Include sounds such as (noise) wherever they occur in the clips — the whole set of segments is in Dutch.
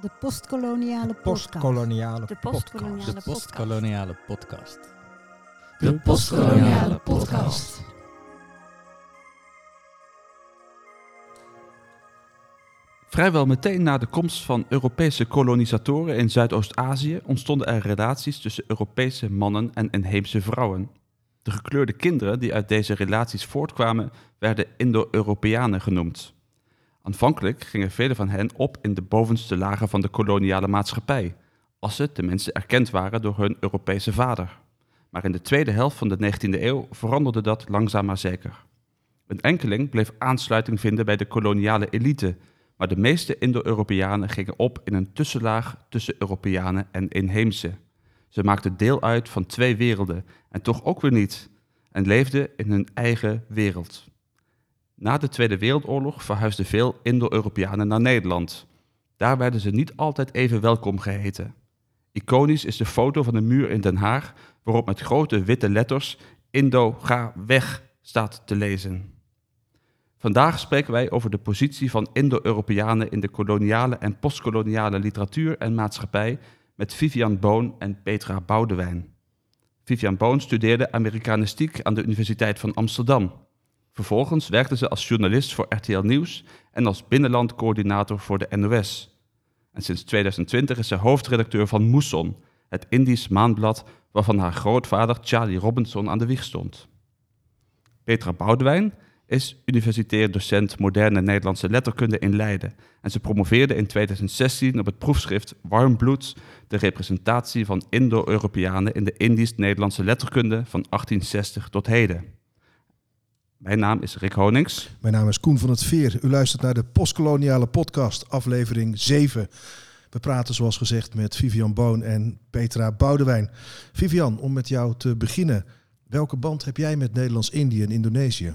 De postkoloniale podcast. Postkoloniale De podcast. De postkoloniale podcast. De postkoloniale podcast. Vrijwel meteen na de komst van Europese kolonisatoren in Zuidoost-Azië ontstonden er relaties tussen Europese mannen en inheemse vrouwen. De gekleurde kinderen die uit deze relaties voortkwamen werden Indo-Europeanen genoemd. Aanvankelijk gingen vele van hen op in de bovenste lagen van de koloniale maatschappij, als ze tenminste erkend waren door hun Europese vader. Maar in de tweede helft van de 19e eeuw veranderde dat langzaam maar zeker. Een enkeling bleef aansluiting vinden bij de koloniale elite, maar de meeste Indo-Europeanen gingen op in een tussenlaag tussen Europeanen en inheemse. Ze maakten deel uit van twee werelden en toch ook weer niet, en leefden in hun eigen wereld. Na de Tweede Wereldoorlog verhuisden veel Indo-Europeanen naar Nederland. Daar werden ze niet altijd even welkom geheten. Iconisch is de foto van de muur in Den Haag, waarop met grote witte letters Indo ga weg staat te lezen. Vandaag spreken wij over de positie van Indo-Europeanen in de koloniale en postkoloniale literatuur en maatschappij met Vivian Boon en Petra Boudewijn. Vivian Boon studeerde Amerikanistiek aan de Universiteit van Amsterdam. Vervolgens werkte ze als journalist voor RTL Nieuws en als binnenlandcoördinator voor de NOS. En sinds 2020 is ze hoofdredacteur van Moesson, het Indisch maandblad waarvan haar grootvader Charlie Robinson aan de wieg stond. Petra Boudewijn is universitair docent moderne Nederlandse letterkunde in Leiden. En ze promoveerde in 2016 op het proefschrift Warm Bloed de representatie van Indo-Europeanen in de Indisch-Nederlandse letterkunde van 1860 tot heden. Mijn naam is Rick Honings. Mijn naam is Koen van het Veer. U luistert naar de postkoloniale podcast, aflevering 7. We praten zoals gezegd met Vivian Boon en Petra Boudewijn. Vivian, om met jou te beginnen. Welke band heb jij met Nederlands-Indië en Indonesië?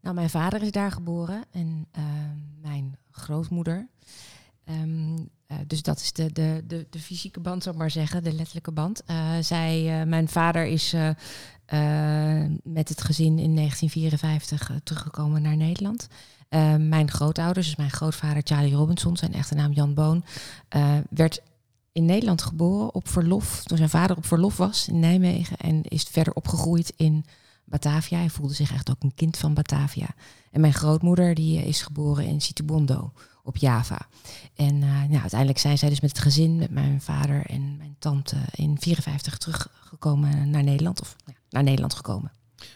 Nou, mijn vader is daar geboren en eh, mijn grootmoeder. Ehm, eh, dus dat is de, de, de, de fysieke band, zou ik maar zeggen, de letterlijke band. Eh, zij, eh, mijn vader is met het gezin in 1954 eh, teruggekomen naar Nederland. Mijn grootouders, dus mijn grootvader Charlie Robinson, zijn echte naam Jan Boon, werd in Nederland geboren op verlof, toen zijn vader op verlof was in Nijmegen en is verder opgegroeid in Batavia. Hij voelde zich echt ook een kind van Batavia. En mijn grootmoeder die is geboren in Situbondo op Java. En eh, nou, uiteindelijk zijn zij dus met het gezin, met mijn vader en mijn tante in 54 teruggekomen naar Nederland. Of ja, naar Nederland gekomen.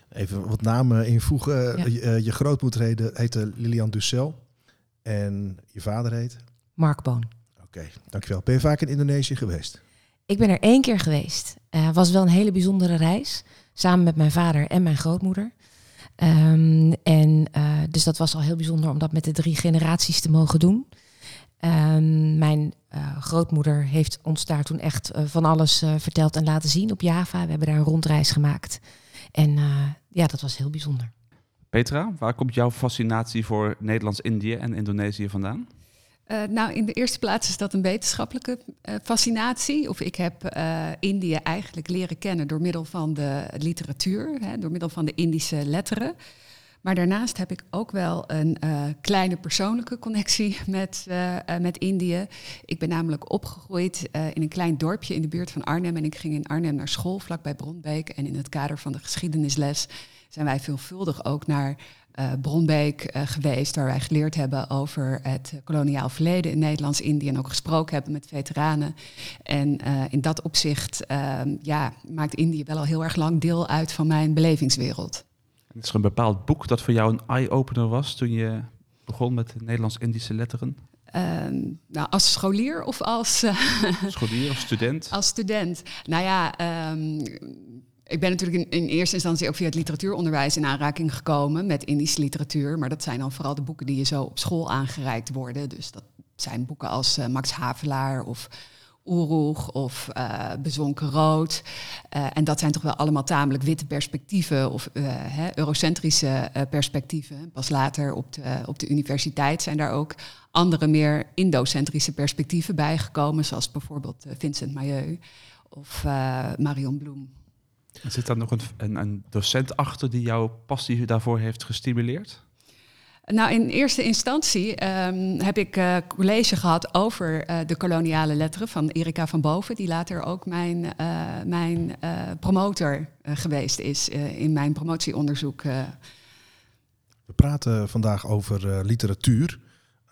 Even wat namen invoegen. Ja. Je, eh, je grootmoeder heette, heette Lilian Dussel en je vader heet? Mark Boon. Oké, dankjewel. Ben je vaak in Indonesië geweest? Ik ben er één keer geweest. Het was wel een hele bijzondere reis. Samen met mijn vader en mijn grootmoeder. Ehm, en eh, dus dat was al heel bijzonder om dat met de drie generaties te mogen doen. Ehm, mijn eh, grootmoeder heeft ons daar toen echt eh, van alles verteld en laten zien op Java. We hebben daar een rondreis gemaakt. En ja, dat was heel bijzonder. Petra, waar komt jouw fascinatie voor Nederlands-Indië en Indonesië vandaan? Eh, nou, in de eerste plaats is dat een wetenschappelijke eh, fascinatie. Of ik heb eh, Indië eigenlijk leren kennen door middel van de literatuur, hè, door middel van de Indische letteren. Maar daarnaast heb ik ook wel een kleine persoonlijke connectie (laughs) met, met Indië. Ik ben namelijk opgegroeid in een klein dorpje in de buurt van Arnhem. En ik ging in Arnhem naar school, vlakbij Bronbeek. En in het kader van de geschiedenisles zijn wij veelvuldig ook naar eh, Bronbeek eh, geweest, waar wij geleerd hebben over het koloniaal verleden in Nederlands-Indië en ook gesproken hebben met veteranen. En eh, in dat opzicht ehm, ja, maakt Indië wel al heel erg lang deel uit van mijn belevingswereld. Is er een bepaald boek dat voor jou een eye-opener was toen je begon met de Nederlands-Indische letteren? Ehm, nou, als scholier of als, Scholier of student? (laughs) als student? Nou ja, ehm, ik ben natuurlijk in, in eerste instantie ook via het literatuuronderwijs in aanraking gekomen met Indische literatuur. Maar dat zijn dan vooral de boeken die je zo op school aangereikt worden. Dus dat zijn boeken als eh, Max Havelaar of Oeroeg of eh, Bezonken Rood. Eh, en dat zijn toch wel allemaal tamelijk witte perspectieven of hè, eurocentrische perspectieven. Pas later op de, op de universiteit zijn daar ook andere meer indocentrische perspectieven bijgekomen. Zoals bijvoorbeeld Vincent Mailleu of Marion Bloem. Zit daar nog een, een, een docent achter die jouw passie daarvoor heeft gestimuleerd? Nou, in eerste instantie ehm, heb ik uh, college gehad over uh, de koloniale letteren van Erika van Boven, die later ook mijn, uh, mijn promotor geweest is in mijn promotieonderzoek. We praten vandaag over literatuur.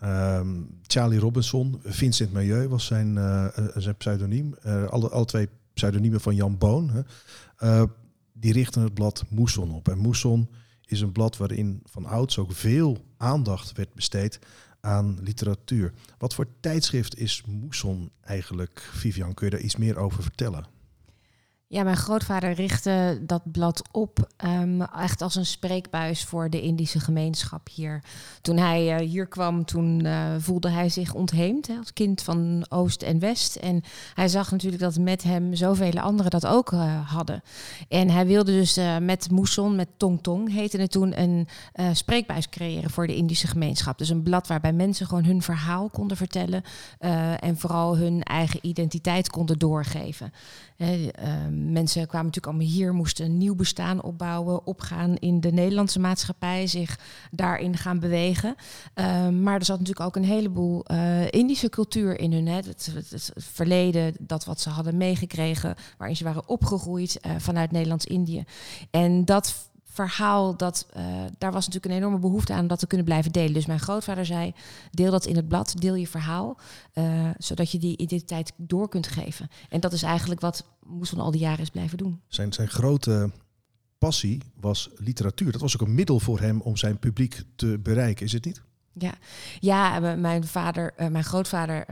Ehm, Charlie Robinson, Vincent Milieu was zijn, zijn pseudoniem. alle, alle twee pseudoniemen van Jan Boon. Hè. die richten het blad Moesson op. En Moesson is een blad waarin van ouds ook veel aandacht werd besteed aan literatuur. Wat voor tijdschrift is Moesson eigenlijk, Vivian? Kun je daar iets meer over vertellen? Ja, mijn grootvader richtte dat blad op um, echt als een spreekbuis voor de Indische gemeenschap hier. Toen hij uh, hier kwam, toen uh, voelde hij zich ontheemd hè, als kind van Oost en West. En hij zag natuurlijk dat met hem zoveel anderen dat ook uh, hadden. En hij wilde dus met Moesson, met Tong Tong heette het toen, een spreekbuis creëren voor de Indische gemeenschap. Dus een blad waarbij mensen gewoon hun verhaal konden vertellen en vooral hun eigen identiteit konden doorgeven. Ehm, mensen kwamen natuurlijk allemaal hier, moesten een nieuw bestaan opbouwen, opgaan in de Nederlandse maatschappij, zich daarin gaan bewegen. Ehm, maar er zat natuurlijk ook een heleboel uh, Indische cultuur in hun. Het, het, verleden, dat wat ze hadden meegekregen, waarin ze waren opgegroeid uh, vanuit Nederlands-Indië. En dat verhaal, dat, uh, daar was natuurlijk een enorme behoefte aan om dat te kunnen blijven delen. Dus mijn grootvader zei, deel dat in het blad, deel je verhaal, uh, zodat je die identiteit door kunt geven. En dat is eigenlijk wat Moesson al die jaren is blijven doen. Zijn, zijn grote passie was literatuur. Dat was ook een middel voor hem om zijn publiek te bereiken, is het niet? Ja, ja mijn vader, uh, mijn grootvader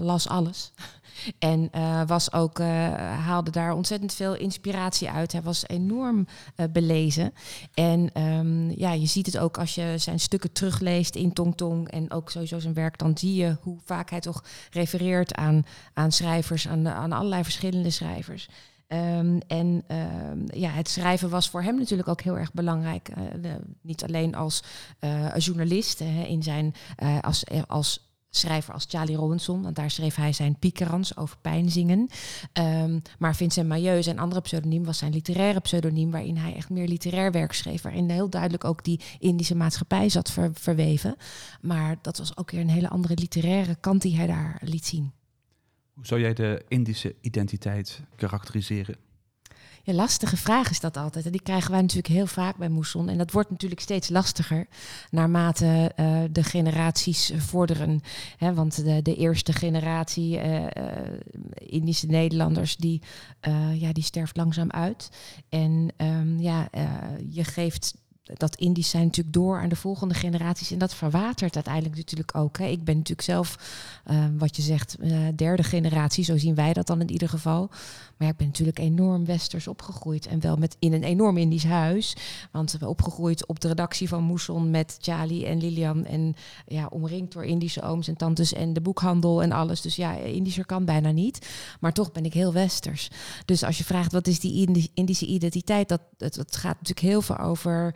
las alles. (laughs) En uh, was ook, haalde daar ontzettend veel inspiratie uit. Hij was enorm belezen. En um, ja, je ziet het ook als je zijn stukken terugleest in Tong Tong en ook sowieso zijn werk, dan zie je hoe vaak hij toch refereert aan, aan schrijvers, aan, aan allerlei verschillende schrijvers. Um, en um, ja, het schrijven was voor hem natuurlijk ook heel erg belangrijk. De, niet alleen als uh, journalist uh, in zijn, als, als schrijver als Charlie Robinson. Want daar schreef hij zijn Piekerans over pijnzingen. Um, maar Vincent Mailleu, zijn andere pseudoniem, was zijn literaire pseudoniem... waarin hij echt meer literair werk schreef. Waarin heel duidelijk ook die Indische maatschappij zat ver, verweven. Maar dat was ook weer een hele andere literaire kant die hij daar liet zien. Hoe zou jij de Indische identiteit karakteriseren? Ja, lastige vraag is dat altijd. En die krijgen wij natuurlijk heel vaak bij Moesson. En dat wordt natuurlijk steeds lastiger naarmate uh, de generaties vorderen. He, want de, de, eerste generatie uh, Indische Nederlanders, die, ja, die sterft langzaam uit. En um, ja, je geeft dat Indisch zijn natuurlijk door aan de volgende generaties. En dat verwatert uiteindelijk natuurlijk ook. Hè. Ik ben natuurlijk zelf, uh, wat je zegt, uh, derde generatie. Zo zien wij dat dan in ieder geval. Maar ik ben natuurlijk enorm westers opgegroeid. En wel met in een enorm Indisch huis. Want we zijn opgegroeid op de redactie van Moesson met Charlie en Lilian. En ja, omringd door Indische ooms en tantes en de boekhandel en alles. Dus ja, Indischer kan bijna niet. Maar toch ben ik heel westers. Dus als je vraagt wat is die Indische identiteit, dat, het, het gaat natuurlijk heel veel over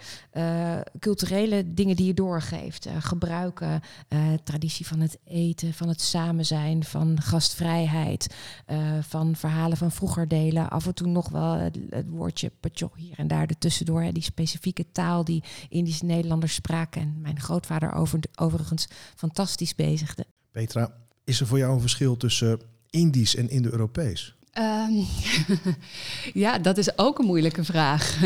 culturele dingen die je doorgeeft. Uh, gebruiken, uh, traditie van het eten, van het samen zijn, van gastvrijheid, van verhalen van vroeger delen. Af en toe nog wel het, woordje patjoch hier en daar ertussendoor. Hè, die specifieke taal die Indische Nederlanders spraken. En mijn grootvader over, overigens fantastisch bezigde. Petra, is er voor jou een verschil tussen Indisch en Indo-Europees? Um, (laughs) ja, dat is ook een moeilijke vraag.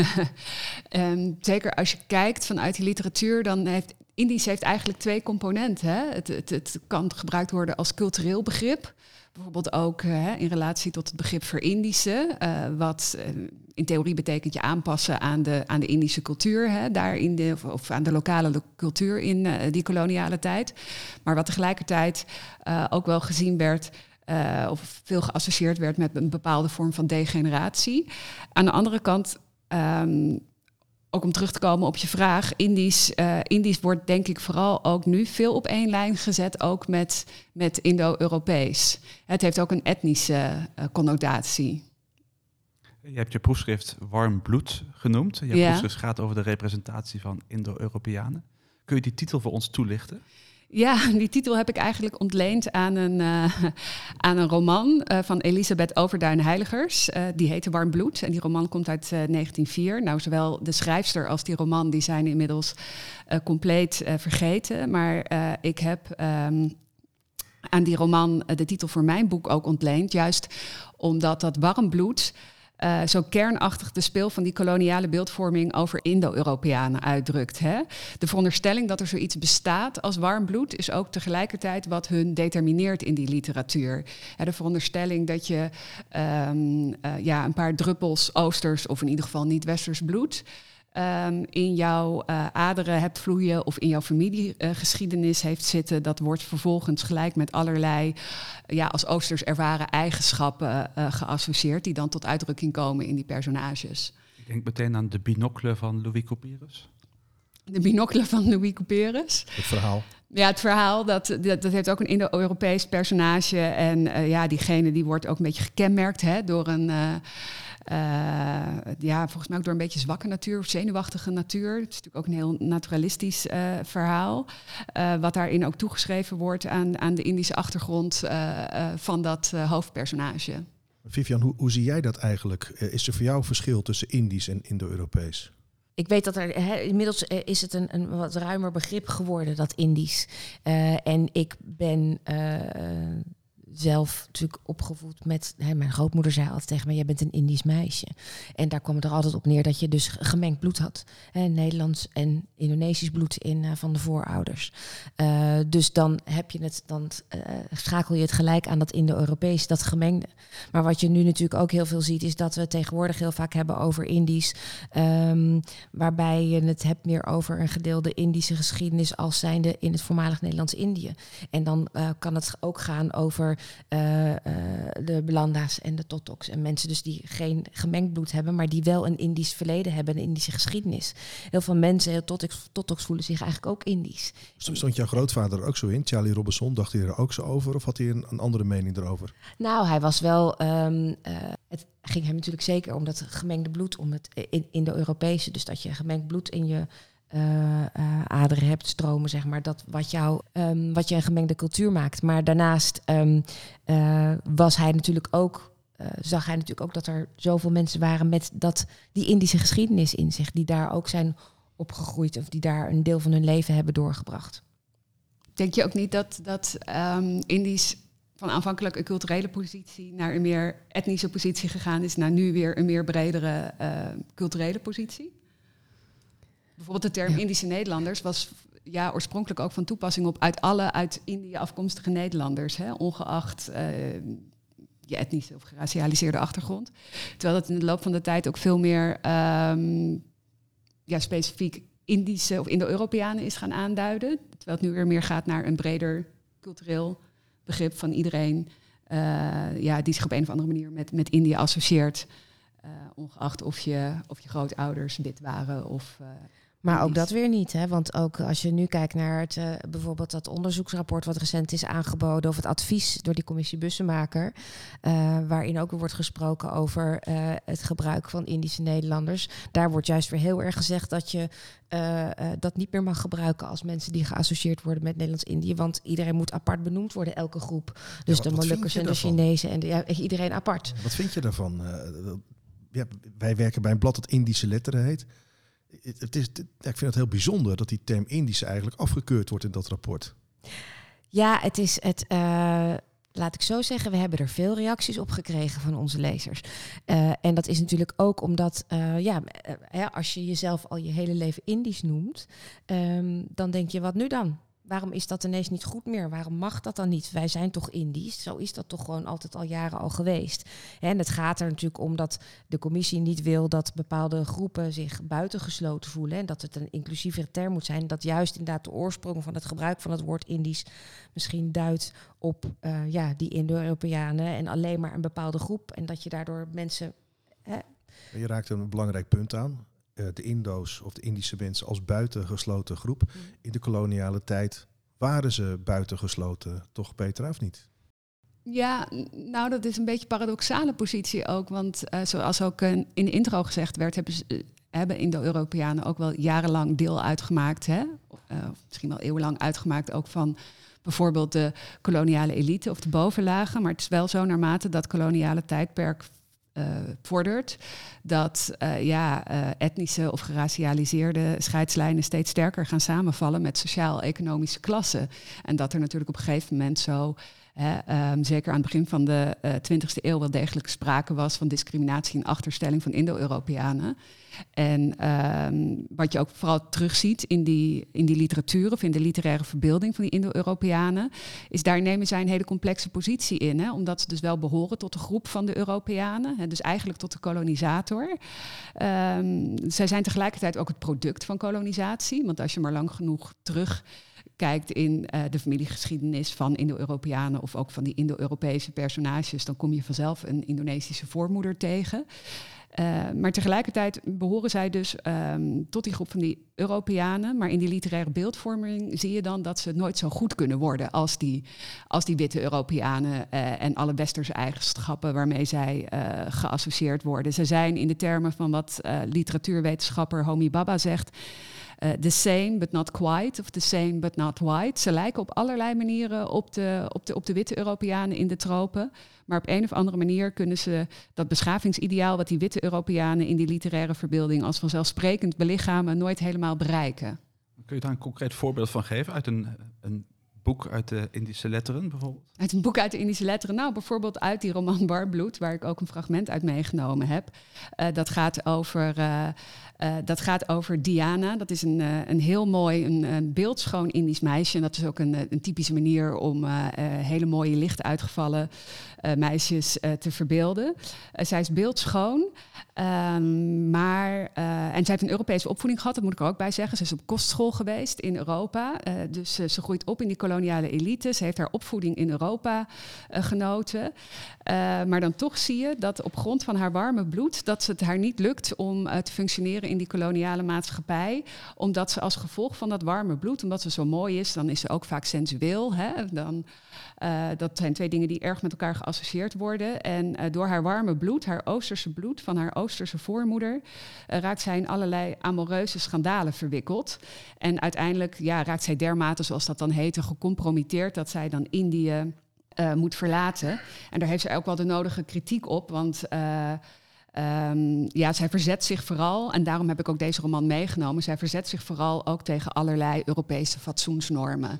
um, (laughs) zeker als je kijkt vanuit de literatuur, dan heeft Indisch heeft eigenlijk twee componenten. Hè? Het, het, kan gebruikt worden als cultureel begrip. Bijvoorbeeld ook uh, in relatie tot het begrip verindische, uh, wat uh, in theorie betekent je aanpassen aan de, aan de Indische cultuur, hè, daar in de, of aan de lokale cultuur in die koloniale tijd. Maar wat tegelijkertijd ook wel gezien werd uh, of veel geassocieerd werd met een bepaalde vorm van degeneratie. Aan de andere kant, um, ook om terug te komen op je vraag, Indisch, uh, Indisch wordt denk ik vooral ook nu veel op één lijn gezet, ook met, met Indo-Europees. Het heeft ook een etnische uh, connotatie. Je hebt je proefschrift Warm Bloed genoemd. Je ja. proefschrift gaat over de representatie van Indo-Europeanen. Kun je die titel voor ons toelichten? Ja, die titel heb ik eigenlijk ontleend aan een, uh, aan een roman uh, van Elisabeth Overduin-Heiligers. Uh, die heette Warm Bloed en die roman komt uit 1904. Nou, zowel de schrijfster als die roman die zijn inmiddels compleet vergeten. Maar ik heb um, aan die roman de titel voor mijn boek ook ontleend. Juist omdat dat warm bloed uh, zo kernachtig de speel van die koloniale beeldvorming over Indo-Europeanen uitdrukt. Hè? De veronderstelling dat er zoiets bestaat als warm bloed is ook tegelijkertijd wat hun determineert in die literatuur. de veronderstelling dat je um, uh, ja, een paar druppels oosters of in ieder geval niet westers bloed um, in jouw uh, aderen hebt vloeien of in jouw familiegeschiedenis uh, heeft zitten, dat wordt vervolgens gelijk met allerlei ja, als oosters ervaren eigenschappen uh, geassocieerd, die dan tot uitdrukking komen in die personages. Ik denk meteen aan de binocle van Louis Couperus. De binocle van Louis Couperus. Het verhaal. Ja, het verhaal, dat, dat, dat heeft ook een Indo-Europees personage. En uh, ja, diegene die wordt ook een beetje gekenmerkt hè, door een... Uh, ja, volgens mij ook door een beetje zwakke natuur of zenuwachtige natuur. Het is natuurlijk ook een heel naturalistisch uh, verhaal. Uh, wat daarin ook toegeschreven wordt aan, aan de Indische achtergrond van dat hoofdpersonage. Vivian, hoe, hoe zie jij dat eigenlijk? is er voor jou verschil tussen Indisch en Indo-Europees? Ik weet dat er he, inmiddels is het een, een wat ruimer begrip geworden, dat Indisch. en ik ben zelf natuurlijk opgevoed met. Hè, mijn grootmoeder zei altijd tegen me: Jij bent een Indisch meisje. En daar kwam het er altijd op neer dat je dus gemengd bloed had. Hè, Nederlands en Indonesisch bloed in uh, van de voorouders. Uh, dus dan heb je het, dan uh, schakel je het gelijk aan dat Indo-Europees, dat gemengde. Maar wat je nu natuurlijk ook heel veel ziet, is dat we tegenwoordig heel vaak hebben over Indisch. Um, waarbij je het hebt meer over een gedeelde Indische geschiedenis als zijnde in het voormalig Nederlands-Indië. En dan kan het ook gaan over uh, uh, de Belanda's en de Totoks. En mensen dus die geen gemengd bloed hebben, maar die wel een Indisch verleden hebben, een Indische geschiedenis. Heel veel mensen, heel Totoks, Totoks voelen zich eigenlijk ook Indisch. Stond jouw grootvader er ook zo in? Charlie Robinson, dacht hij er ook zo over? Of had hij een, een andere mening erover? Nou, hij was wel... Um, uh, het ging hem natuurlijk zeker om dat gemengde bloed, om het in, in de Europese. Dus dat je gemengd bloed in je aderen hebt stromen, zeg maar. Dat wat, jou, um, wat je een gemengde cultuur maakt. Maar daarnaast um, uh, was hij natuurlijk ook, zag hij natuurlijk ook dat er zoveel mensen waren met dat, die Indische geschiedenis in zich, die daar ook zijn opgegroeid of die daar een deel van hun leven hebben doorgebracht. Denk je ook niet dat, dat um, Indisch van aanvankelijk een culturele positie naar een meer etnische positie gegaan is, naar nu weer een meer bredere culturele positie? Bijvoorbeeld de term ja. Indische Nederlanders was ja, oorspronkelijk ook van toepassing op uit alle uit Indië afkomstige Nederlanders, hè, ongeacht uh, je etnische of geracialiseerde achtergrond. Terwijl dat in de loop van de tijd ook veel meer um, ja, specifiek Indische of Indo-Europeanen is gaan aanduiden. Terwijl het nu weer meer gaat naar een breder cultureel begrip van iedereen uh, ja, die zich op een of andere manier met, met India associeert. Uh, ongeacht of je, of je grootouders dit waren of uh, maar ook dat weer niet, hè? want ook als je nu kijkt naar het, uh, bijvoorbeeld dat onderzoeksrapport wat recent is aangeboden, of het advies door die commissie Bussenmaker, uh, waarin ook wordt gesproken over uh, het gebruik van Indische Nederlanders. Daar wordt juist weer heel erg gezegd dat je dat niet meer mag gebruiken als mensen die geassocieerd worden met Nederlands-Indië, want iedereen moet apart benoemd worden, elke groep. Dus ja, de Molukkers en de Chinezen en de, ja, iedereen apart. Wat vind je daarvan? ja, wij werken bij een blad dat Indische letteren heet het is, ik vind het heel bijzonder dat die term Indische eigenlijk afgekeurd wordt in dat rapport. Ja, het is het. Uh, laat ik zo zeggen, we hebben er veel reacties op gekregen van onze lezers. Uh, en dat is natuurlijk ook omdat, uh, ja, als je jezelf al je hele leven Indisch noemt, um, dan denk je, wat nu dan? Waarom is dat ineens niet goed meer? Waarom mag dat dan niet? Wij zijn toch Indisch? Zo is dat toch gewoon altijd al jaren al geweest. En het gaat er natuurlijk om dat de commissie niet wil dat bepaalde groepen zich buitengesloten voelen. En dat het een inclusievere term moet zijn. Dat juist inderdaad de oorsprong van het gebruik van het woord Indisch misschien duidt op uh, ja, die Indo-Europeanen en alleen maar een bepaalde groep. En dat je daardoor mensen. Hè, je raakt een belangrijk punt aan. Uh, de Indo's of de Indische mensen als buitengesloten groep. Mm. In de koloniale tijd waren ze buitengesloten, toch Petra of niet? Ja, nou dat is een beetje een paradoxale positie ook. Want uh, zoals ook uh, in de intro gezegd werd, hebben, ze, hebben Indo-Europeanen ook wel jarenlang deel uitgemaakt. Hè? Of uh, misschien wel eeuwenlang uitgemaakt ook van bijvoorbeeld de koloniale elite of de bovenlagen. Maar het is wel zo naarmate dat koloniale tijdperk uh, vordert, dat uh, ja, uh, etnische of geracialiseerde scheidslijnen steeds sterker gaan samenvallen met sociaal-economische klassen. En dat er natuurlijk op een gegeven moment zo Um, zeker aan het begin van de uh, 20e eeuw wel degelijk sprake was van discriminatie en achterstelling van Indo-Europeanen. En um, wat je ook vooral terugziet in die, in die literatuur of in de literaire verbeelding van die Indo-Europeanen, is daar nemen zij een hele complexe positie in. Hè, omdat ze dus wel behoren tot de groep van de Europeanen, hè, dus eigenlijk tot de kolonisator. Um, zij zijn tegelijkertijd ook het product van kolonisatie, want als je maar lang genoeg terug kijkt in uh, de familiegeschiedenis van Indo-Europeanen of ook van die Indo-Europese personages, dan kom je vanzelf een Indonesische voormoeder tegen. Uh, maar tegelijkertijd behoren zij dus um, tot die groep van die Europeanen. Maar in die literaire beeldvorming zie je dan dat ze nooit zo goed kunnen worden als die, als die witte Europeanen uh, en alle westerse eigenschappen waarmee zij geassocieerd worden. Ze zijn in de termen van wat literatuurwetenschapper Homi Baba zegt uh, the same but not quite, of the same but not white. Ze lijken op allerlei manieren op de, op de, op de witte Europeanen in de tropen. Maar op een of andere manier kunnen ze dat beschavingsideaal wat die witte Europeanen in die literaire verbeelding als vanzelfsprekend belichamen, nooit helemaal bereiken. Kun je daar een concreet voorbeeld van geven uit een, een boek uit de Indische letteren bijvoorbeeld? Uit een boek uit de Indische letteren? Nou, bijvoorbeeld uit die roman Barbloed, waar ik ook een fragment uit meegenomen heb. Uh, dat gaat over uh, uh, dat gaat over Diana. Dat is een, uh, een heel mooi, een, beeldschoon Indisch meisje. En dat is ook een, een typische manier om hele mooie licht uitgevallen meisjes te verbeelden. zij is beeldschoon, um, maar, en zij heeft een Europese opvoeding gehad, dat moet ik er ook bij zeggen. Ze is op kostschool geweest in Europa. dus ze groeit op in die koloniale elite. Ze heeft haar opvoeding in Europa genoten. maar dan toch zie je dat op grond van haar warme bloed, dat het haar niet lukt om te functioneren in die koloniale maatschappij. Omdat ze als gevolg van dat warme bloed, omdat ze zo mooi is, dan is ze ook vaak sensueel. Hè? Dan, uh, dat zijn twee dingen die erg met elkaar geassocieerd worden. En uh, door haar warme bloed, haar Oosterse bloed van haar Oosterse voormoeder, uh, raakt zij in allerlei amoreuze schandalen verwikkeld. En uiteindelijk ja, raakt zij dermate, zoals dat dan heette, gecompromitteerd dat zij dan Indië moet verlaten. En daar heeft ze ook wel de nodige kritiek op, want Um, ja, zij verzet zich vooral, en daarom heb ik ook deze roman meegenomen. Zij verzet zich vooral ook tegen allerlei Europese fatsoensnormen.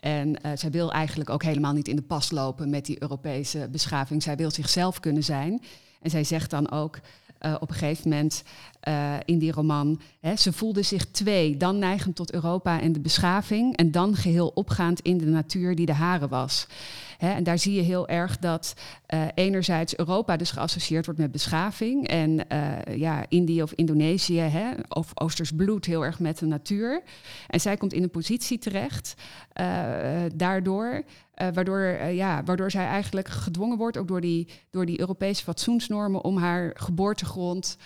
En uh, zij wil eigenlijk ook helemaal niet in de pas lopen met die Europese beschaving. Zij wil zichzelf kunnen zijn. En zij zegt dan ook uh, op een gegeven moment uh, in die roman. Hè, ze voelde zich twee, dan neigend tot Europa en de beschaving, en dan geheel opgaand in de natuur die de hare was. En daar zie je heel erg dat uh, enerzijds Europa dus geassocieerd wordt met beschaving en uh, ja, Indië of Indonesië of Oosters bloed heel erg met de natuur. En zij komt in een positie terecht daardoor uh, waardoor, ja, waardoor zij eigenlijk gedwongen wordt, ook door die, door die Europese fatsoensnormen, om haar geboortegrond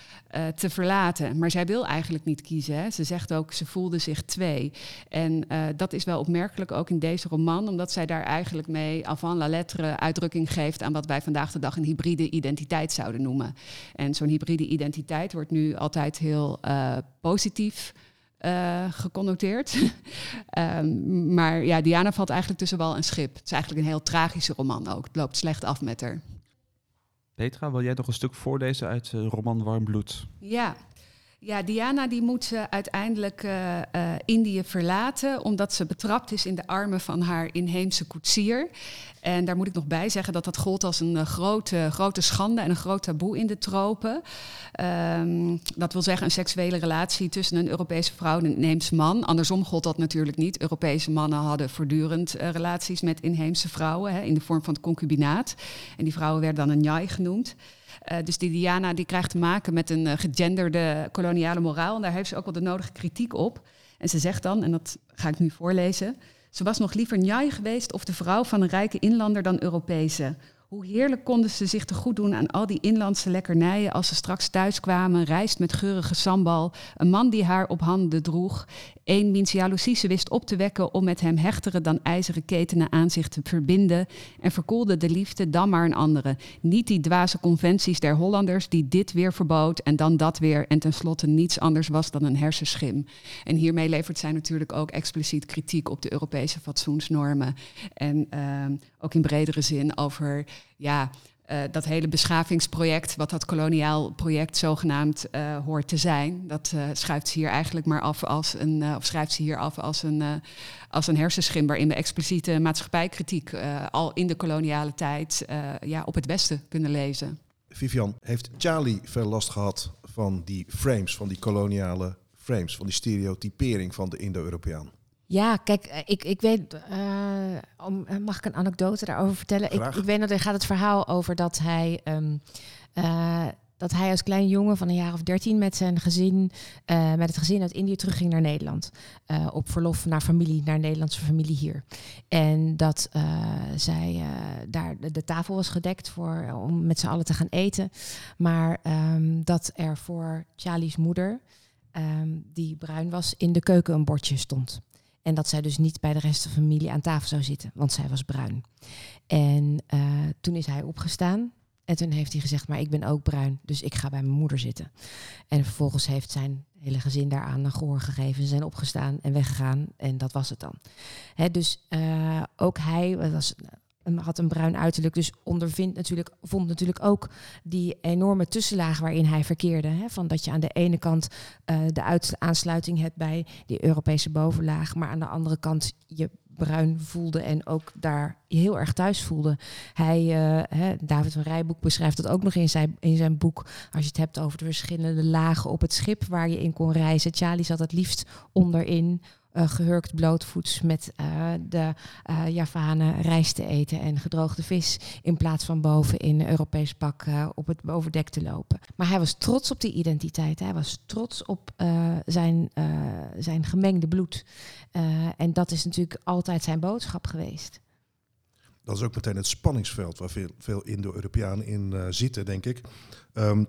te verlaten. Maar zij wil eigenlijk niet kiezen. Hè. Ze zegt ook, ze voelde zich twee. En dat is wel opmerkelijk ook in deze roman, omdat zij daar eigenlijk mee avant la lettre uitdrukking geeft aan wat wij vandaag de dag een hybride identiteit zouden noemen. En zo'n hybride identiteit wordt nu altijd heel positief uh, geconnoteerd. um, (laughs) maar ja, Diana valt eigenlijk tussen wal en schip. Het is eigenlijk een heel tragische roman ook. Het loopt slecht af met haar. Petra, wil jij nog een stuk voorlezen uit uh, roman Warm Bloed? Ja. Ja, Diana die moet uh, uiteindelijk uh, Indië verlaten omdat ze betrapt is in de armen van haar inheemse koetsier. En daar moet ik nog bij zeggen dat dat gold als een grote, grote schande en een groot taboe in de tropen. Um, dat wil zeggen een seksuele relatie tussen een Europese vrouw en een inheemse man. Andersom gold dat natuurlijk niet. Europese mannen hadden voortdurend relaties met inheemse vrouwen hè, in de vorm van het concubinaat. En die vrouwen werden dan een njai genoemd. Uh, dus die Diana die krijgt te maken met een uh, gegenderde koloniale moraal. En daar heeft ze ook wel de nodige kritiek op. En ze zegt dan, en dat ga ik nu voorlezen. Ze was nog liever njai geweest of de vrouw van een rijke inlander dan Europese. Hoe heerlijk konden ze zich te goed doen aan al die inlandse lekkernijen als ze straks thuis kwamen. Rijst met geurige sambal, een man die haar op handen droeg. Een wiens jaloezie ze wist op te wekken om met hem hechtere dan ijzeren ketenen aan zich te verbinden. En verkoelde de liefde dan maar een andere. Niet die dwaze conventies der Hollanders die dit weer verbood en dan dat weer. En tenslotte niets anders was dan een hersenschim. En hiermee levert zij natuurlijk ook expliciet kritiek op de Europese fatsoensnormen. En ehm, ook in bredere zin over ja, uh, dat hele beschavingsproject, wat dat koloniaal project zogenaamd uh, hoort te zijn, dat uh, schuift ze hier eigenlijk maar af als een, of schrijft ze hier af als een, als een hersenschim waarin we expliciete maatschappijkritiek al in de koloniale tijd ja, op het Westen kunnen lezen. Vivian, heeft Charlie veel last gehad van die frames, van die koloniale frames, van die stereotypering van de Indo-Europeaan? Ja, kijk, eh, ik, ik weet, uh, om, eh, mag ik een anekdote daarover vertellen? Ik, ik, weet dat er gaat het verhaal over dat hij, um, uh, dat hij als klein jongen van een jaar of dertien met zijn gezin, uh, met het gezin uit Indië terugging naar Nederland. op verlof naar familie, naar Nederlandse familie hier. En dat zij daar de, de, tafel was gedekt voor, om met z'n allen te gaan eten. Maar um, dat er voor Charlie's moeder, um, die bruin was, in de keuken een bordje stond. En dat zij dus niet bij de rest van de familie aan tafel zou zitten, want zij was bruin. En uh, toen is hij opgestaan. En toen heeft hij gezegd, maar ik ben ook bruin, dus ik ga bij mijn moeder zitten. En vervolgens heeft zijn hele gezin daaraan een gehoor gegeven. Ze zijn opgestaan en weggegaan en dat was het dan. Dus uh, ook hij was had een bruin uiterlijk, dus ondervindt natuurlijk, vond natuurlijk ook die enorme tussenlaag waarin hij verkeerde. Hè? Van dat je aan de ene kant uh, de aansluiting hebt bij die Europese bovenlaag, maar aan de andere kant je bruin voelde en ook daar heel erg thuis voelde. Hij, hè, David van Rijboek beschrijft dat ook nog in zijn, in zijn boek. Als je het hebt over de verschillende lagen op het schip waar je in kon reizen. Charlie zat het liefst onderin uh, gehurkt blootvoets met uh, de uh, Javanen rijst te eten en gedroogde vis. In plaats van boven in een Europees pak op het bovendek te lopen. Maar hij was trots op die identiteit. Hij was trots op zijn, zijn gemengde bloed. en dat is natuurlijk altijd zijn boodschap geweest. Dat is ook meteen het spanningsveld waar veel, veel Indo-Europeanen in zitten, denk ik. Um,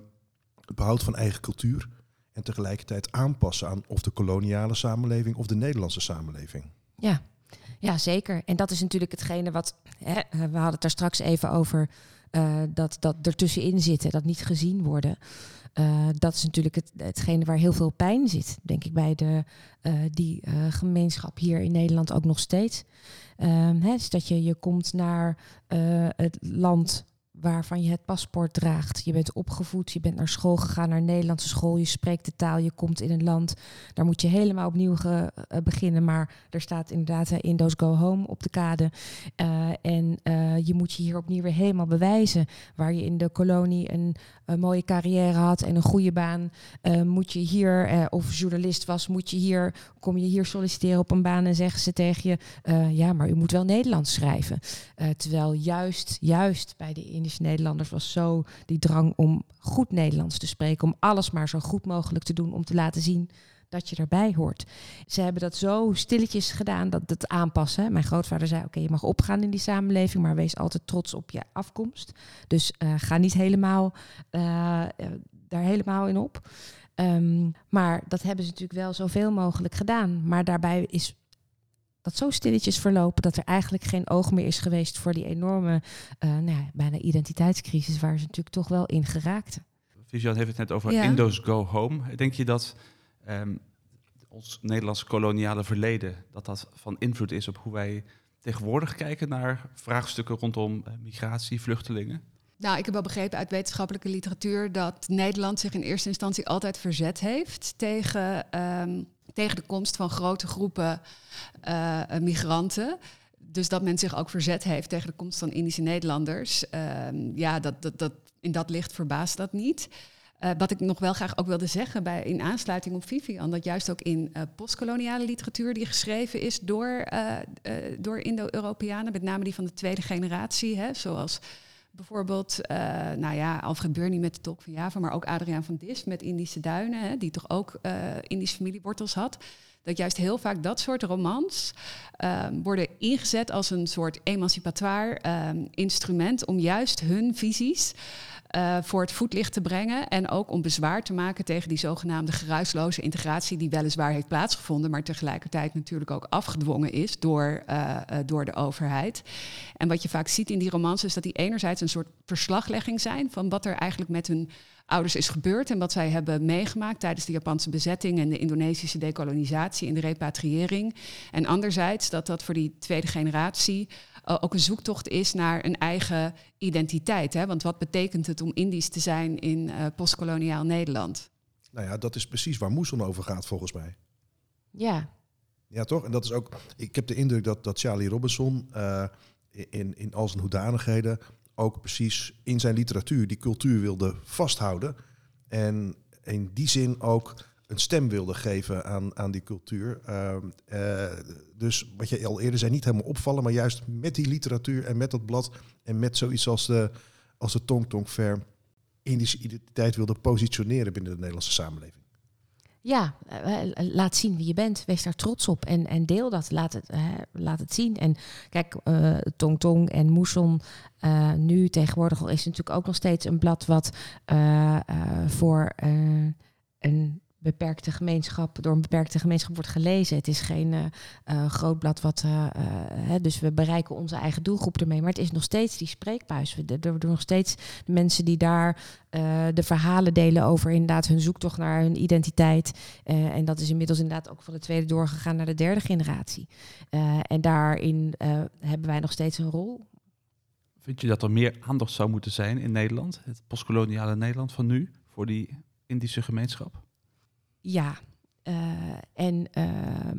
behoud van eigen cultuur tegelijkertijd aanpassen aan of de koloniale samenleving of de Nederlandse samenleving. Ja, ja zeker. En dat is natuurlijk hetgene wat. Hè, we hadden het daar straks even over. Uh, dat, dat ertussenin zitten, dat niet gezien worden. Uh, dat is natuurlijk het, hetgene waar heel veel pijn zit, denk ik, bij de, uh, die gemeenschap hier in Nederland ook nog steeds. Ehm, hè, dus dat je, je komt naar het land waarvan je het paspoort draagt. Je bent opgevoed, je bent naar school gegaan, naar Nederlandse school, je spreekt de taal, je komt in een land. Daar moet je helemaal opnieuw ge, uh, beginnen. Maar er staat inderdaad uh, Indo's Go Home op de kade. Uh, en je moet je hier opnieuw weer helemaal bewijzen. Waar je in de kolonie een, een mooie carrière had en een goede baan. moet je hier, of journalist was, moet je hier, kom je hier solliciteren op een baan en zeggen ze tegen je, ja, maar u moet wel Nederlands schrijven. terwijl juist, juist bij de Nederlanders was zo die drang om goed Nederlands te spreken, om alles maar zo goed mogelijk te doen om te laten zien dat je erbij hoort. Ze hebben dat zo stilletjes gedaan, dat het aanpassen. Mijn grootvader zei, oké, je mag opgaan in die samenleving, maar wees altijd trots op je afkomst. Dus uh, ga niet helemaal uh, daar helemaal in op. Um, maar dat hebben ze natuurlijk wel zoveel mogelijk gedaan. Maar daarbij is dat zo stilletjes verlopen dat er eigenlijk geen oog meer is geweest voor die enorme, uh, nou ja, bijna identiteitscrisis waar ze natuurlijk toch wel in geraakten. Vivian heeft het net over ja. Indo's Go Home. Denk je dat um, ons Nederlandse koloniale verleden, dat dat van invloed is op hoe wij tegenwoordig kijken naar vraagstukken rondom uh, migratie, vluchtelingen? Nou, ik heb wel begrepen uit wetenschappelijke literatuur dat Nederland zich in eerste instantie altijd verzet heeft tegen um, tegen de komst van grote groepen uh, migranten. Dus dat men zich ook verzet heeft tegen de komst van Indische Nederlanders. Uh, ja, dat, dat, dat, in dat licht verbaast dat niet. Uh, wat ik nog wel graag ook wilde zeggen bij, in aansluiting op Vivian, dat juist ook in uh, postkoloniale literatuur die geschreven is door, uh, door Indo-Europeanen, met name die van de tweede generatie, hè, zoals Bijvoorbeeld, nou ja, Alfred Burney met de Tolk van Java, maar ook Adriaan van Dis met Indische Duinen, hè, die toch ook Indische familiewortels had. Dat juist heel vaak dat soort romans um, worden ingezet als een soort emancipatoire um, instrument om juist hun visies uh, voor het voetlicht te brengen. En ook om bezwaar te maken tegen die zogenaamde geruisloze integratie, die weliswaar heeft plaatsgevonden, maar tegelijkertijd natuurlijk ook afgedwongen is door, uh, uh, door de overheid. En wat je vaak ziet in die romans is dat die enerzijds een soort verslaglegging zijn van wat er eigenlijk met hun ouders is gebeurd en wat zij hebben meegemaakt tijdens de Japanse bezetting en de Indonesische dekolonisatie en de repatriëring. En anderzijds dat dat voor die tweede generatie uh, ook een zoektocht is naar een eigen identiteit. Hè? Want wat betekent het om Indisch te zijn in uh, postkoloniaal Nederland? Nou ja, dat is precies waar Moeson over gaat volgens mij. Ja. Ja, toch? En dat is ook. Ik heb de indruk dat, dat Charlie Robinson uh, in, in al zijn hoedanigheden ook precies in zijn literatuur die cultuur wilde vasthouden. En in die zin ook een stem wilde geven aan, aan die cultuur. Uh, uh, dus wat je al eerder zei, niet helemaal opvallen, maar juist met die literatuur en met dat blad en met zoiets als de, als de Tong Tong Fair Indische identiteit wilde positioneren binnen de Nederlandse samenleving. Ja, laat zien wie je bent. Wees daar trots op en, en deel dat. Laat het, uh, laat het zien. En kijk, uh, Tong Tong en Moeson, nu tegenwoordig is natuurlijk ook nog steeds een blad wat voor een beperkte gemeenschap, door een beperkte gemeenschap wordt gelezen. Het is geen uh, uh, groot blad wat. Uh, hè, dus we bereiken onze eigen doelgroep ermee. Maar het is nog steeds die spreekbuis. Er worden nog steeds de mensen die daar de verhalen delen over inderdaad hun zoektocht naar hun identiteit. en dat is inmiddels inderdaad ook van de tweede doorgegaan naar de derde generatie. en daarin hebben wij nog steeds een rol. Vind je dat er meer aandacht zou moeten zijn in Nederland, het postkoloniale Nederland van nu, voor die Indische gemeenschap? Ja. Uh, en, uh,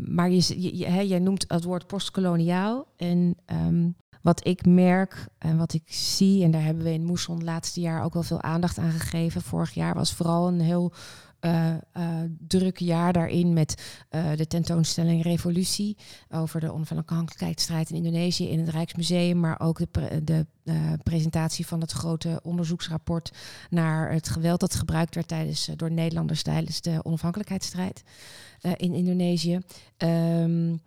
maar je, jij noemt het woord postkoloniaal. En um, wat ik merk en wat ik zie, en daar hebben we in Moesson het laatste jaar ook wel veel aandacht aan gegeven. Vorig jaar was vooral een heel uh, druk jaar daarin met uh, de tentoonstelling Revolutie over de onafhankelijkheidsstrijd in Indonesië in het Rijksmuseum, maar ook de, pre de presentatie van het grote onderzoeksrapport naar het geweld dat gebruikt werd tijdens, door Nederlanders tijdens de onafhankelijkheidsstrijd in Indonesië. Um,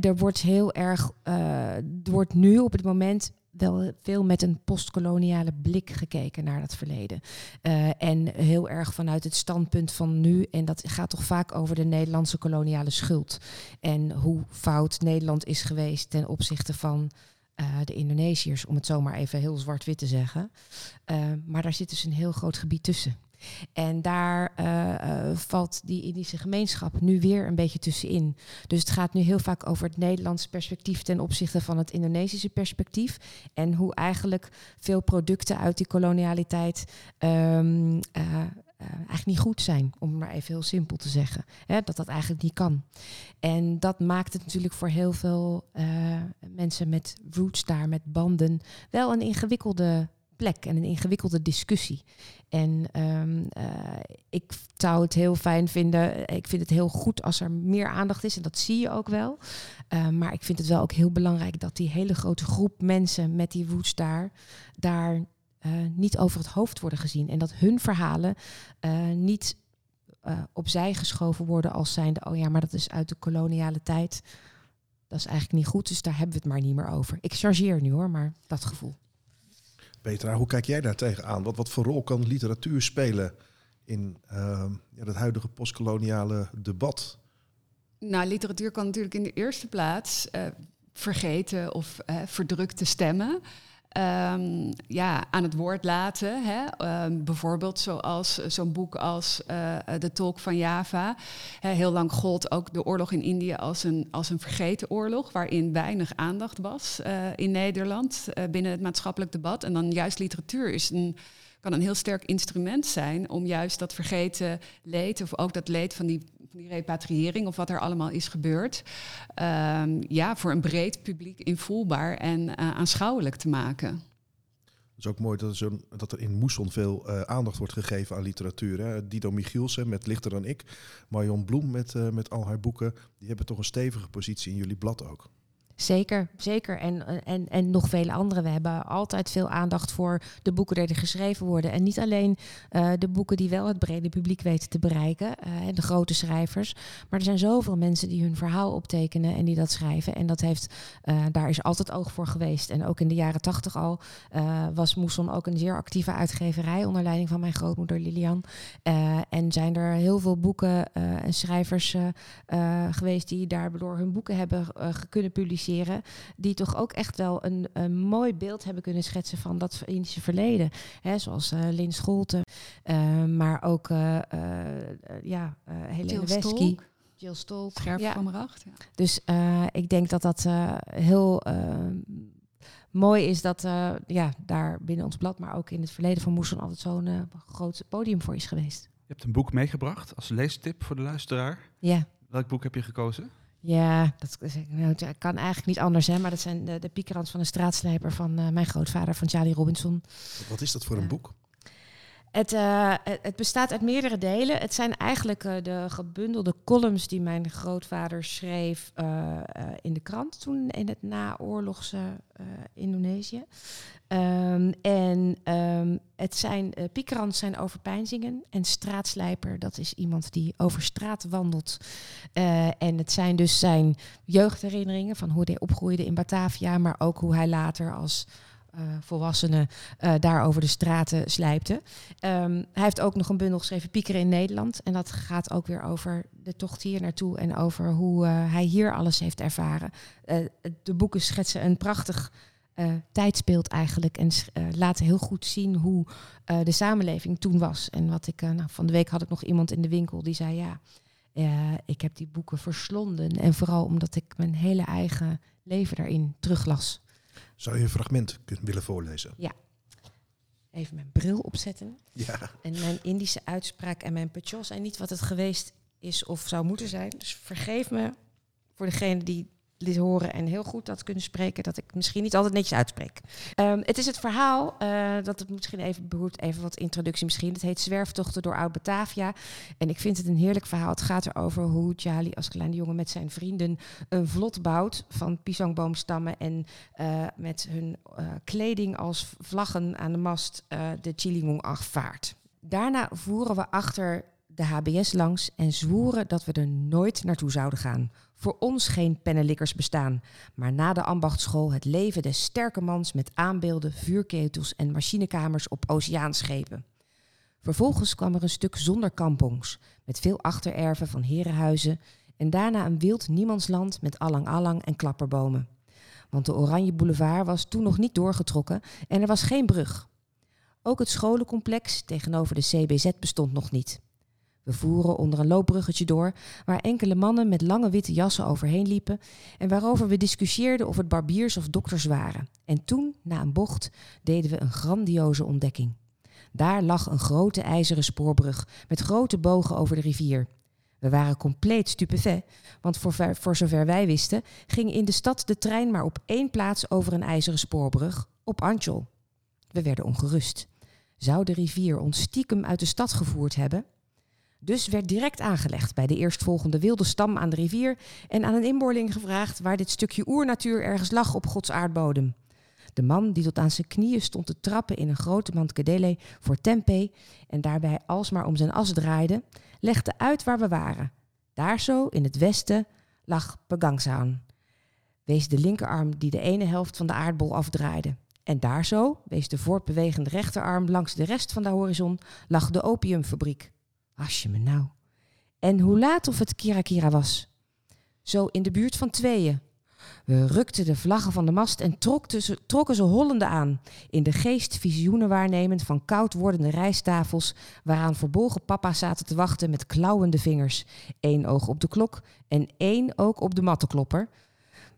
er wordt heel erg, er wordt nu op het moment wel veel met een postkoloniale blik gekeken naar dat verleden. Uh, en heel erg vanuit het standpunt van nu. En dat gaat toch vaak over de Nederlandse koloniale schuld. En hoe fout Nederland is geweest ten opzichte van uh, de Indonesiërs, om het zomaar even heel zwart-wit te zeggen. Uh, maar daar zit dus een heel groot gebied tussen. En daar uh, uh, valt die Indische gemeenschap nu weer een beetje tussenin. Dus het gaat nu heel vaak over het Nederlandse perspectief ten opzichte van het Indonesische perspectief. En hoe eigenlijk veel producten uit die kolonialiteit uh, uh, eigenlijk niet goed zijn, om maar even heel simpel te zeggen. Hè, dat dat eigenlijk niet kan. En dat maakt het natuurlijk voor heel veel mensen met roots daar, met banden, wel een ingewikkelde plek en een ingewikkelde discussie. En um, uh, ik zou het heel fijn vinden. Ik vind het heel goed als er meer aandacht is. En dat zie je ook wel. Uh, maar ik vind het wel ook heel belangrijk dat die hele grote groep mensen met die roots daar, daar uh, niet over het hoofd worden gezien. En dat hun verhalen niet opzij geschoven worden als zijnde, oh ja, maar dat is uit de koloniale tijd. Dat is eigenlijk niet goed, dus daar hebben we het maar niet meer over. Ik chargeer nu hoor, maar dat gevoel. Petra, hoe kijk jij daar tegenaan? Wat, wat voor rol kan literatuur spelen in uh, ja, het huidige postkoloniale debat? Nou, literatuur kan natuurlijk in de eerste plaats uh, vergeten of uh, verdrukte stemmen um, ja, aan het woord laten. Hè? Um, bijvoorbeeld zoals zo'n boek als De Tolk van Java. Heel lang gold ook de oorlog in Indië als een, als een vergeten oorlog, waarin weinig aandacht was in Nederland binnen het maatschappelijk debat. En dan juist literatuur is een kan een heel sterk instrument zijn om juist dat vergeten leed, of ook dat leed van die, die repatriëring of wat er allemaal is gebeurd, um, ja, voor een breed publiek invoelbaar en uh, aanschouwelijk te maken. Het is ook mooi dat er, zo, dat er in Moesson veel uh, aandacht wordt gegeven aan literatuur. Hè. Dido Michielsen met Lichter dan ik. Marion Bloem met, uh, met al haar boeken. Die hebben toch een stevige positie in jullie blad ook. Zeker, zeker. En, en, en nog vele andere. We hebben altijd veel aandacht voor de boeken die er geschreven worden. En niet alleen uh, de boeken die wel het brede publiek weten te bereiken. En de grote schrijvers. Maar er zijn zoveel mensen die hun verhaal optekenen en die dat schrijven. En dat heeft, uh, daar is altijd oog voor geweest. En ook in de jaren tachtig al was Moesson ook een zeer actieve uitgeverij. Onder leiding van mijn grootmoeder Lilian. en zijn er heel veel boeken en schrijvers geweest die daardoor hun boeken hebben kunnen publiceren die toch ook echt wel een, een mooi beeld hebben kunnen schetsen van dat Indische verleden. Hè, zoals uh, Lin Scholte, uh, maar ook uh, ja, Helene Wesky. Jill Stolk. Scherp ja. van Ja. Dus ik denk dat dat heel mooi is dat ja, daar binnen ons blad, maar ook in het verleden van Moesson altijd zo'n groot podium voor is geweest. Je hebt een boek meegebracht als leestip voor de luisteraar. Ja. Welk boek heb je gekozen? Ja, dat, nou, kan eigenlijk niet anders, hè, maar dat zijn de, de piekrans van de straatslijper van uh, mijn grootvader, van Charlie Robinson. Wat is dat voor een boek? Het, uh, het, bestaat uit meerdere delen. Het zijn eigenlijk uh, de gebundelde columns die mijn grootvader schreef uh, in de krant toen in het naoorlogse Indonesië. Um, en um, het zijn uh, piekrans zijn overpeinzingen en straatslijper, dat is iemand die over straat wandelt. En het zijn dus zijn jeugdherinneringen van hoe hij opgroeide in Batavia, maar ook hoe hij later als uh, volwassene uh, daar over de straten slijpte. Um, hij heeft ook nog een bundel geschreven, Piekeren in Nederland. En dat gaat ook weer over de tocht hier naartoe en over hoe uh, hij hier alles heeft ervaren. de boeken schetsen een prachtig uh, eigenlijk. En laten heel goed zien hoe de samenleving toen was. En wat ik, nou, van de week had ik nog iemand in de winkel die zei: Ja, ik heb die boeken verslonden. En vooral omdat ik mijn hele eigen leven daarin teruglas. Zou je een fragment kunnen willen voorlezen? Ja. Even mijn bril opzetten. Ja. En mijn Indische uitspraak en mijn pachol zijn niet wat het geweest is of zou moeten zijn. Dus vergeef me voor degene die dit horen en heel goed dat kunnen spreken, dat ik misschien niet altijd netjes uitspreek. Um, het is het verhaal, uh, dat het misschien even behoort, even wat introductie misschien. Het heet Zwerftochten door Oud-Batavia. En ik vind het een heerlijk verhaal. Het gaat erover hoe Jali als kleine jongen met zijn vrienden een vlot bouwt van pisangboomstammen en uh, met hun uh, kleding als vlaggen aan de mast de Chilingong afvaart. Daarna voeren we achter de HBS langs en zwoeren dat we er nooit naartoe zouden gaan. Voor ons geen pennenlikkers bestaan, maar na de ambachtschool het leven des sterke mans met aanbeelden, vuurketels en machinekamers op oceaanschepen. Vervolgens kwam er een stuk zonder kampongs, met veel achtererven van herenhuizen en daarna een wild niemandsland met allang-allang en klapperbomen. Want de Oranje Boulevard was toen nog niet doorgetrokken en er was geen brug. Ook het scholencomplex tegenover de CBZ bestond nog niet. We voeren onder een loopbruggetje door, waar enkele mannen met lange witte jassen overheen liepen en waarover we discussieerden of het barbiers of dokters waren. En toen, na een bocht, deden we een grandioze ontdekking. Daar lag een grote ijzeren spoorbrug met grote bogen over de rivier. We waren compleet stupefait, want voor, ver, voor zover wij wisten, ging in de stad de trein maar op één plaats over een ijzeren spoorbrug, op Antjol. We werden ongerust. Zou de rivier ons stiekem uit de stad gevoerd hebben? Dus werd direct aangelegd bij de eerstvolgende wilde stam aan de rivier en aan een inboorling gevraagd waar dit stukje oernatuur ergens lag op Gods aardbodem. De man die tot aan zijn knieën stond te trappen in een grote mandkedele voor tempeh en daarbij alsmaar om zijn as draaide, legde uit waar we waren. Daar zo, in het westen, lag Pegangsaan. Wees de linkerarm die de ene helft van de aardbol afdraaide. En daar zo, wees de voortbewegende rechterarm langs de rest van de horizon, lag de opiumfabriek. As je me nou. En hoe laat of het Kira Kira was? Zo in de buurt van tweeën. We rukten de vlaggen van de mast en trokken ze hollende aan, in de geest visioenen waarnemend van koud wordende rijsttafels, waaraan verbolgen papa's zaten te wachten met klauwende vingers, één oog op de klok en één ook op de mattenklopper.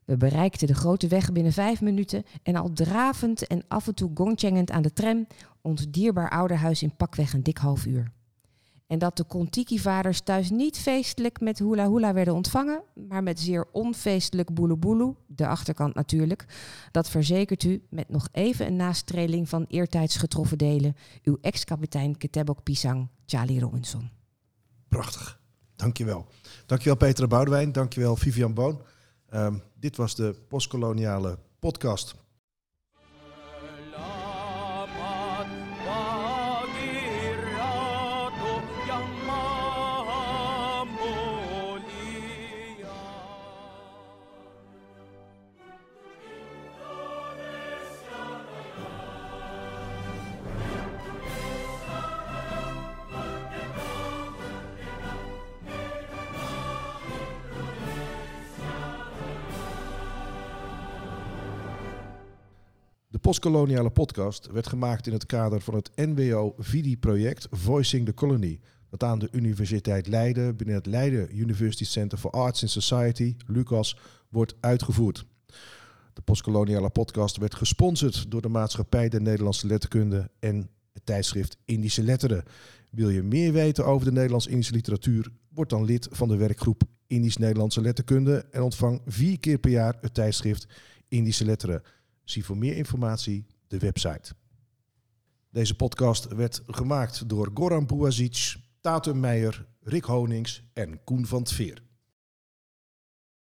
We bereikten de grote weg binnen vijf minuten en al dravend en af en toe gongchengend aan de tram, ons dierbaar ouderhuis in pakweg een dik half uur. En dat de Kontiki-vaders thuis niet feestelijk met hula hula werden ontvangen, maar met zeer onfeestelijk boeloeboeloe, de achterkant natuurlijk. Dat verzekert u met nog even een nastreling van eertijds getroffen delen, uw ex-kapitein Ketebok Pisang, Charlie Robinson. Prachtig. Dankjewel. Dankjewel Petra Boudewijn, dankjewel Vivian Boon. Ehm, dit was de postkoloniale podcast. Postkoloniale podcast werd gemaakt in het kader van het NWO-VIDI-project Voicing the Colony. Dat aan de Universiteit Leiden binnen het Leiden University Center for Arts and Society, LUCAS, wordt uitgevoerd. De postkoloniale podcast werd gesponsord door de Maatschappij der Nederlandse Letterkunde en het tijdschrift Indische Letteren. Wil je meer weten over de Nederlands-Indische literatuur? Word dan lid van de werkgroep Indisch-Nederlandse Letterkunde en ontvang vier keer per jaar het tijdschrift Indische Letteren. Zie voor meer informatie de website. Deze podcast werd gemaakt door Goran Bouazic, Tatum Meijer, Rick Honings en Koen van Tveer.